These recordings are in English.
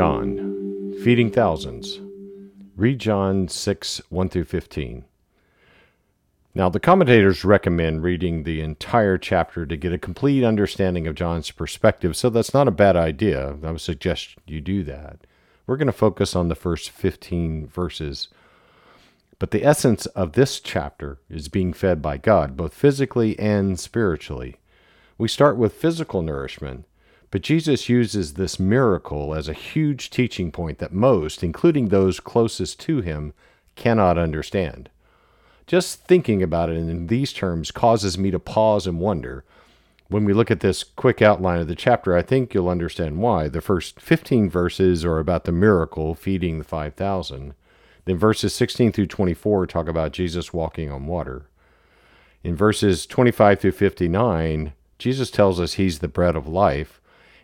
John, feeding thousands. Read John 6 1 through 15. Now, the commentators recommend reading the entire chapter to get a complete understanding of John's perspective, so that's not a bad idea. I would suggest you do that. We're going to focus on the first 15 verses. But the essence of this chapter is being fed by God, both physically and spiritually. We start with physical nourishment, but Jesus uses this miracle as a huge teaching point that most, including those closest to him, cannot understand. Just thinking about it in these terms causes me to pause and wonder. When we look at this quick outline of the chapter, I think you'll understand why. The first 15 verses are about the miracle feeding the 5,000. Then verses 16 through 24 talk about Jesus walking on water. In verses 25 through 59, Jesus tells us he's the bread of life,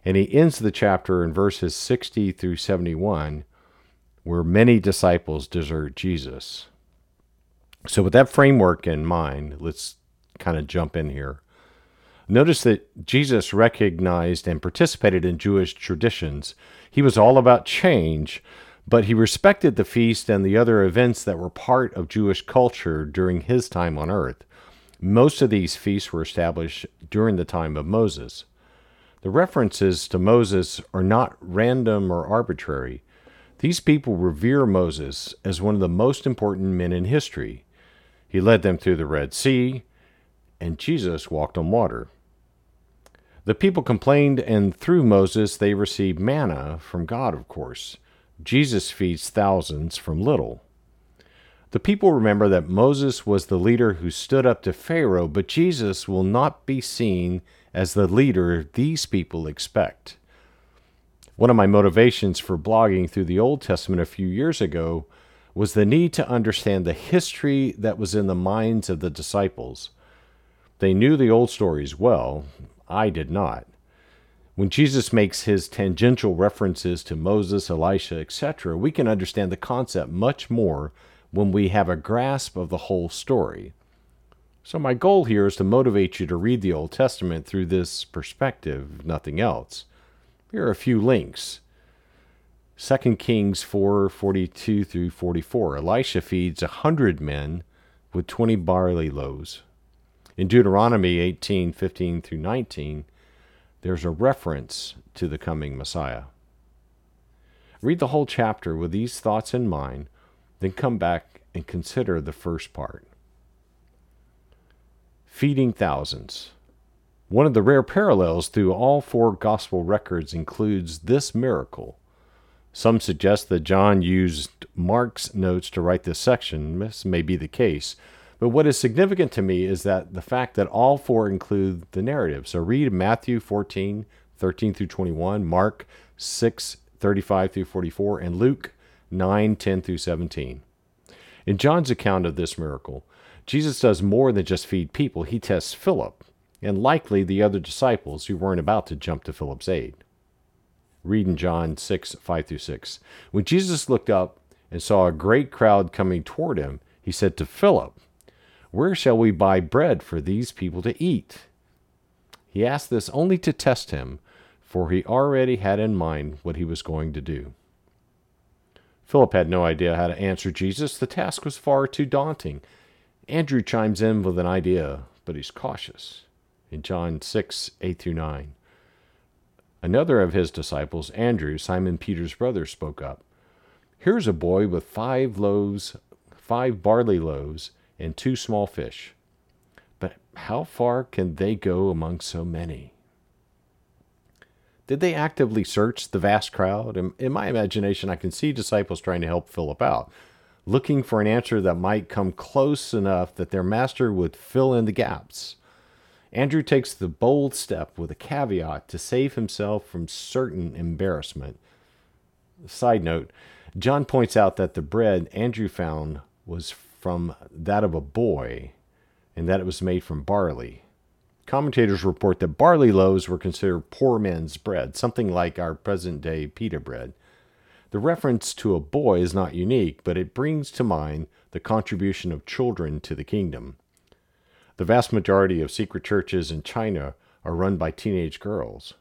and he ends the chapter in verses 60 through 71, where many disciples desert Jesus. So, with that framework in mind, let's kind of jump in here. Notice that Jesus recognized and participated in Jewish traditions. He was all about change, but he respected the feast and the other events that were part of Jewish culture during his time on earth. Most of these feasts were established during the time of Moses. The references to Moses are not random or arbitrary. These people revere Moses as one of the most important men in history. He led them through the Red Sea, and Jesus walked on water. The people complained, and through Moses they received manna from God, of course. Jesus feeds thousands from little. The people remember that Moses was the leader who stood up to Pharaoh, but Jesus will not be seen as the leader these people expect. One of my motivations for blogging through the Old Testament a few years ago was the need to understand the history that was in the minds of the disciples. They knew the old stories well, I did not. When Jesus makes his tangential references to Moses, Elisha, etc., we can understand the concept much more when we have a grasp of the whole story. So, my goal here is to motivate you to read the Old Testament through this perspective, nothing else. Here are a few links. 2 Kings 4 42 through 44. Elisha feeds a hundred men with 20 barley loaves. In Deuteronomy 18 15 through 19, there's a reference to the coming Messiah. Read the whole chapter with these thoughts in mind, then come back and consider the first part. Feeding thousands. One of the rare parallels through all four gospel records includes this miracle some suggest that John used Mark's notes to write this section. This may be the case. But what is significant to me is that the fact that all four include the narrative. So read Matthew 14, 13 through 21, Mark 6, 35 through 44, and Luke 9, 10 through 17. In John's account of this miracle, Jesus does more than just feed people. He tests Philip, and likely the other disciples who weren't about to jump to Philip's aid. Read in John 6, 5 through 6. When Jesus looked up and saw a great crowd coming toward him, he said to Philip, Where shall we buy bread for these people to eat? He asked this only to test him, for he already had in mind what he was going to do. Philip had no idea how to answer Jesus. The task was far too daunting. Andrew chimes in with an idea, but he's cautious. In John 6, 8 through 9. Another of his disciples, Andrew, Simon Peter's brother, spoke up. Here's a boy with five loaves, five barley loaves, and two small fish. But how far can they go among so many? Did they actively search the vast crowd? In, in, my imagination, I can see disciples trying to help Philip out, looking for an answer that might come close enough that their master would fill in the gaps. Andrew takes the bold step with a caveat to save himself from certain embarrassment. Side note John points out that the bread Andrew found was from that of a boy and that it was made from barley. Commentators report that barley loaves were considered poor men's bread, something like our present day pita bread. The reference to a boy is not unique, but it brings to mind the contribution of children to the kingdom. The vast majority of secret churches in China are run by teenage girls.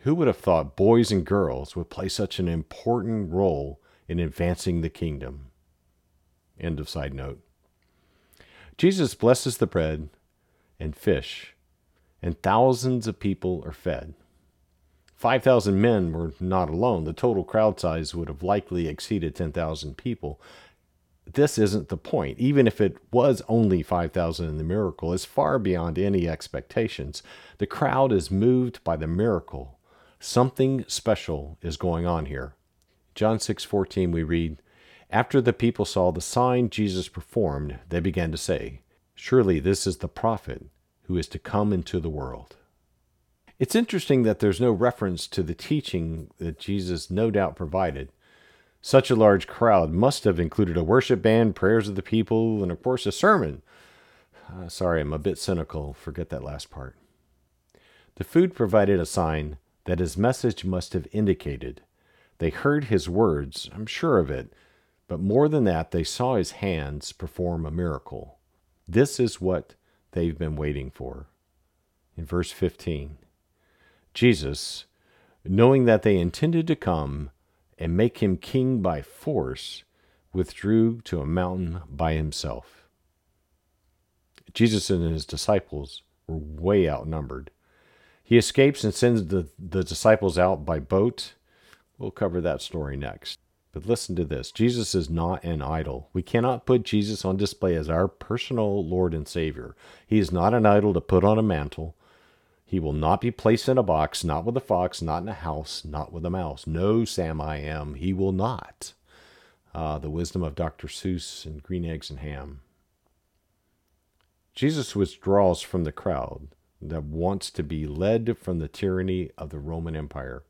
Who would have thought boys and girls would play such an important role in advancing the kingdom? End of side note. Jesus blesses the bread and fish, and thousands of people are fed. 5,000 men were not alone. The total crowd size would have likely exceeded 10,000 people. This isn't the point. Even if it was only 5,000 in the miracle, it's far beyond any expectations. The crowd is moved by the miracle. Something special is going on here. John 6:14 we read, "After the people saw the sign Jesus performed, they began to say, surely this is the prophet who is to come into the world." It's interesting that there's no reference to the teaching that Jesus no doubt provided. Such a large crowd must have included a worship band, prayers of the people, and of course a sermon. Uh, sorry, I'm a bit cynical. Forget that last part. The food provided a sign that his message must have indicated. They heard his words, I'm sure of it, but more than that, they saw his hands perform a miracle. This is what they've been waiting for. In verse 15, Jesus, knowing that they intended to come and make him king by force, withdrew to a mountain by himself. Jesus and his disciples were way outnumbered. He escapes and sends the, the disciples out by boat. We'll cover that story next. But listen to this Jesus is not an idol. We cannot put Jesus on display as our personal Lord and Savior. He is not an idol to put on a mantle. He will not be placed in a box, not with a fox, not in a house, not with a mouse. No, Sam, I am. He will not. Uh, the wisdom of Dr. Seuss and Green Eggs and Ham. Jesus withdraws from the crowd that wants to be led from the tyranny of the Roman Empire.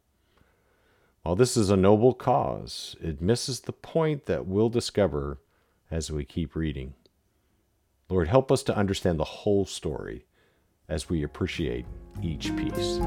While this is a noble cause, it misses the point that we'll discover as we keep reading. Lord, help us to understand the whole story as we appreciate each piece.